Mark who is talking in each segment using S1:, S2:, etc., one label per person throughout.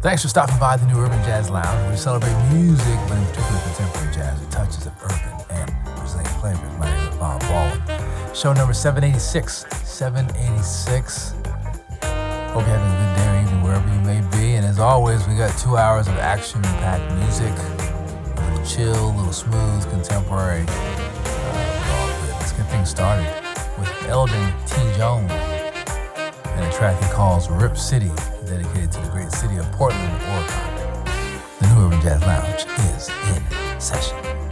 S1: Thanks for stopping by the New Urban Jazz Lounge, we celebrate music, but in particular contemporary jazz with touches of urban and Brazilian flavors. My name is Bob Baldwin. Show number 786. 786. Hope you're having a good day or evening wherever you may be. And as always, we got two hours of action-packed music. Chill, little smooth, contemporary. Uh, Let's get things started with Eldon T. Jones and a track he calls Rip City dedicated to the great city of Portland, Oregon. The New Urban Jazz Lounge is in session.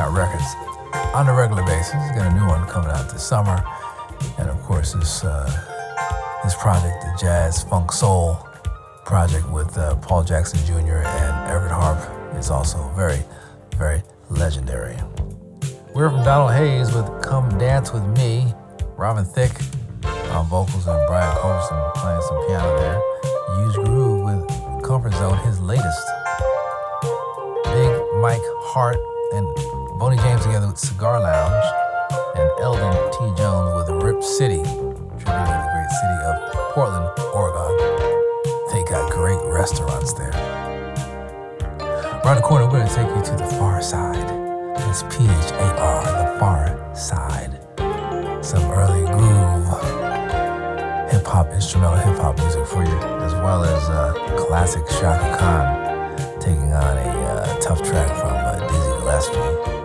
S1: Out records on a regular basis. He's got a new one coming out this summer. And of course, this, uh, this project, the Jazz Funk Soul project with uh, Paul Jackson Jr. and Everett Harp, is also very, very legendary. We're from Donald Hayes with Come Dance With Me, Robin Thicke on vocals, and Brian Culbertson playing some piano there. Euge Groove with Comfort Zone, his latest. Big Mike Hart and Boney James together with Cigar Lounge, and Eldon T. Jones with Rip City, tributing the great city of Portland, Oregon. They got great restaurants there. Around the corner, we're going to take you to the Pharcyde. It's P H A R, the Pharcyde. Some early groove, hip hop, instrumental hip hop music for you, as well as uh, classic Chaka Khan taking on a uh, tough track from uh, Dizzy Gillespie.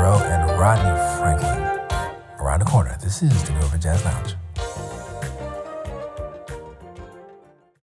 S1: Jarreau and Rodney Franklin. Around the corner, this is the York Jazz Lounge.